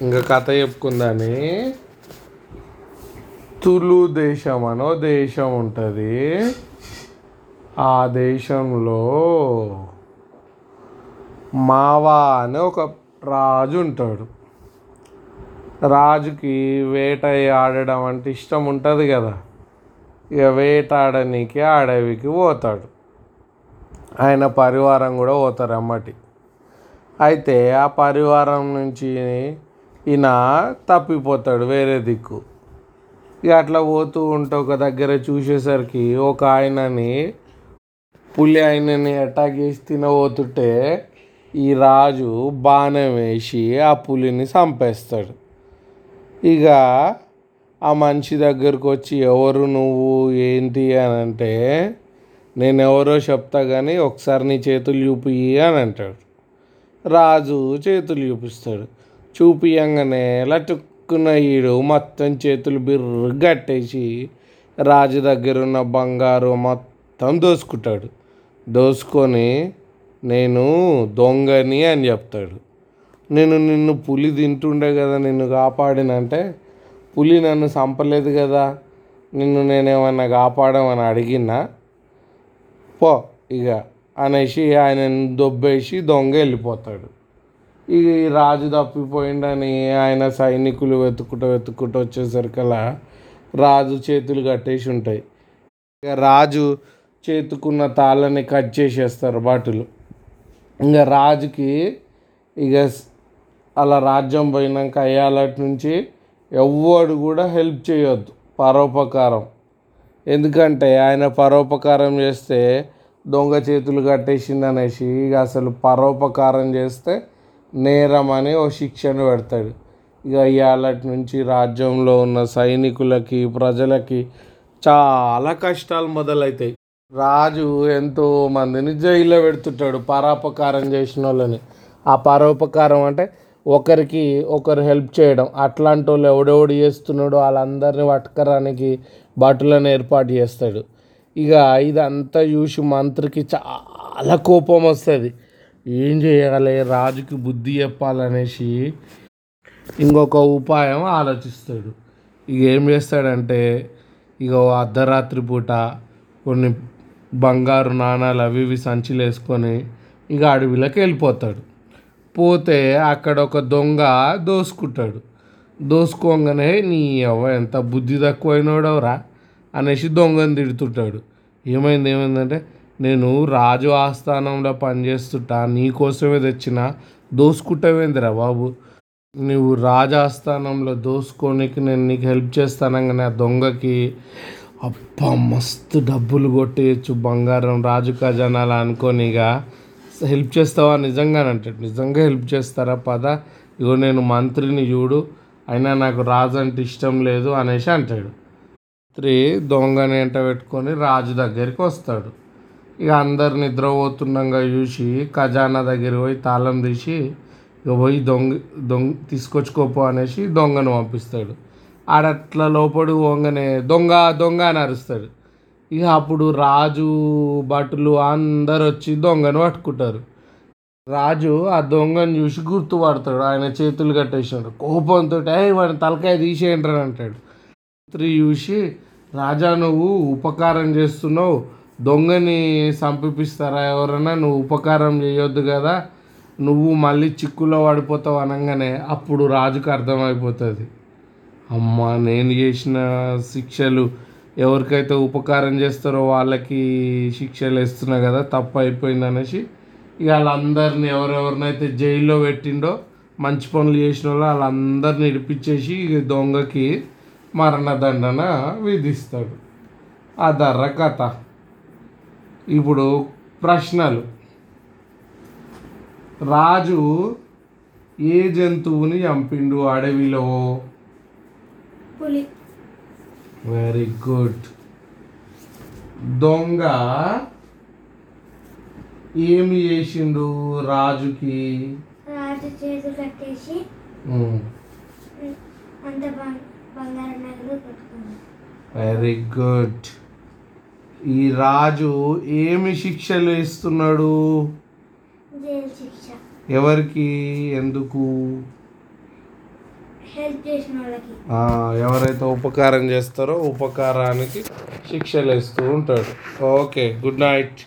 ఇంకా కథ చెప్పుకుందని. తులు దేశం అనో దేశం ఉంటుంది. ఆ దేశంలో మావా అనే ఒక రాజు ఉంటాడు. రాజుకి వేట ఆడడం అంటే ఇష్టం ఉంటుంది కదా. ఇక వేటాడనీకి అడవికి పోతాడు. ఆయన పరివారం కూడా పోతారు అమ్మటి. అయితే ఆ పరివారం నుంచి ఈయన తప్పిపోతాడు వేరే దిక్కు. ఇక అట్లా పోతూ ఉంటే ఒక దగ్గర చూసేసరికి ఒక ఆయనని పులి ఆయనని అటాక్ చేసి తినబోతుంటే ఈ రాజు బాణం వేసి ఆ పులిని చంపేస్తాడు. ఇక ఆ మనిషి దగ్గరకు వచ్చి ఎవరు నువ్వు? ఏంటి? అని అంటే నేను ఎవరో చెప్తా కానీ ఒకసారి నీ చేతులు చూపి అని అంటాడు. రాజు చేతులు చూపిస్తాడు. చూపియంగానే లటుక్కున ఈడు మొత్తం చేతులు బిర్రు కట్టేసి రాజు దగ్గర ఉన్న బంగారు మొత్తం దోసుకుంటాడు. దోసుకొని నేను దొంగని అని చెప్తాడు. నేను నిన్ను పులి తింటుండే కదా నిన్ను కాపాడినంటే పులి నన్ను చంపలేదు కదా నిన్ను నేనేమన్నా కాపాడమని అడిగినా పో ఇక అనేసి ఆయన దొబ్బేసి దొంగ వెళ్ళిపోతాడు. ఈ రాజు తప్పిపోయిండని ఆయన సైనికులు వెతుక్కుంటూ వెతుక్కుంటూ వచ్చేసరికల్లా రాజు చేతులు కట్టేసి ఉంటాయి. ఇక రాజు చేతుకున్న తాళ్ళని కట్ చేసేస్తారు బాటులు. ఇంకా రాజుకి ఇక అలా రాజ్యం పోయినాక అయ్యాలటి నుంచి ఎవ్వడు కూడా హెల్ప్ చేయొద్దు పరోపకారం. ఎందుకంటే ఆయన పరోపకారం చేస్తే దొంగ చేతులు కట్టేసింది అనేసి ఇక అసలు పరోపకారం చేస్తే నేరం అని ఓ శిక్షను పెడతాడు. ఇక ఇవాళ నుంచి రాజ్యంలో ఉన్న సైనికులకి ప్రజలకి చాలా కష్టాలు మొదలవుతాయి రాజు ఎంతో మందిని జైల్లో పెడుతుంటాడు పరోపకారం చేసిన వాళ్ళని. ఆ పరోపకారం అంటే ఒకరికి ఒకరు హెల్ప్ చేయడం. అట్లాంటి వాళ్ళు ఎవడెవడు చేస్తున్నాడో వాళ్ళందరినీ పట్టుకరానికి బటులను ఏర్పాటు చేస్తాడు. ఇక ఇదంతా చూసి మంత్రికి చాలా కోపం వస్తుంది. ఏం చేయాలి? రాజుకి బుద్ధి చెప్పాలనేసి ఇంకొక ఉపాయం ఆలోచిస్తాడు. ఇక ఏం చేస్తాడంటే ఇక అర్ధరాత్రి పూట కొన్ని బంగారు నాణాలు అవి ఇవి సంచులు వేసుకొని ఇక అడవిలోకి వెళ్ళిపోతాడు. పోతే అక్కడ ఒక దొంగ దోసుకుంటాడు. దోసుకోగానే నీ అవ్వ ఎంత బుద్ధి తక్కువైనోడవరా? అనేసి దొంగని తిడుతుంటాడు. ఏమైంది? ఏమైందంటే నేను రాజు ఆస్థానంలో పనిచేస్తుంటా నీకోసమే తెచ్చిన దోసుకుంటావేందిరా బాబు? నువ్వు రాజాస్థానంలో దోసుకోనికి నేను నీకు హెల్ప్ చేస్తానంగానే ఆ దొంగకి. అబ్బా మస్తు డబ్బులు కొట్టేయచ్చు బంగారం రాజు ఖజానాలు అనుకోనిగా ఇక. హెల్ప్ చేస్తావా నిజంగానే అంటాడు నిజంగా హెల్ప్ చేస్తారా? పద ఇగో నేను మంత్రిని చూడు అయినా నాకు రాజు అంటే ఇష్టం లేదు అనేసి అంటాడు. మంత్రి దొంగని ఎంట పెట్టుకొని రాజు దగ్గరికి వస్తాడు. ఇక అందరు నిద్రపోతుండగా చూసి ఖజానా దగ్గర పోయి తాళం తీసి ఇక పోయి దొంగ దొంగ తీసుకొచ్చుకోపో అనేసి దొంగను పంపిస్తాడు. ఆడట్లా లోపడు పోగానే దొంగ దొంగ అని అరుస్తాడు. ఇక అప్పుడు రాజు భటులు అందరు వచ్చి దొంగను పట్టుకుంటారు. రాజు ఆ దొంగను చూసి గుర్తుపడతాడు. ఆయన చేతులు కట్టేసినాడు. కోపంతో వాడిని తలకాయ తీసేయండి అని అంటాడు. చూసి రాజా నువ్వు ఉపకారం చేస్తున్నావు. దొంగని సంపిస్తారా ఎవరైనా నువ్వు ఉపకారం చేయొద్దు కదా. నువ్వు మళ్ళీ చిక్కులో పడిపోతావు అనగానే అప్పుడు రాజుకు అర్థమైపోతుంది. అమ్మ నేను చేసిన శిక్షలు ఎవరికైతే ఉపకారం చేస్తారో వాళ్ళకి శిక్షలు వేస్తున్నా కదా తప్పు అయిపోయింది అనేసి ఇక వాళ్ళందరిని ఎవరెవరినైతే జైల్లో పెట్టిండో మంచి పనులు చేసిన వాళ్ళు వాళ్ళందరిని ఇడిపించేసి ఇక దొంగకి మరణదండన విధిస్తాడు. ఆ దర్ర కథ. ఇప్పుడు ప్రశ్నలు. రాజు ఏ జంతువుని చంపిండు అడవిలో? వెరీ గుడ్ దొంగ ఏమి చేసిండు రాజుకి? రాజు చేతులు కట్టేసి అంత బంగారం నగలు వెరీ గుడ్ ఈ రాజు ఏమి శిక్షలు ఇస్తున్నాడు? ఎవరికి? ఎందుకు? ఎవరైతే ఉపకారం చేస్తారో ఉపకారానికి శిక్షలు వేస్తూ ఉంటాడు. Okay good night.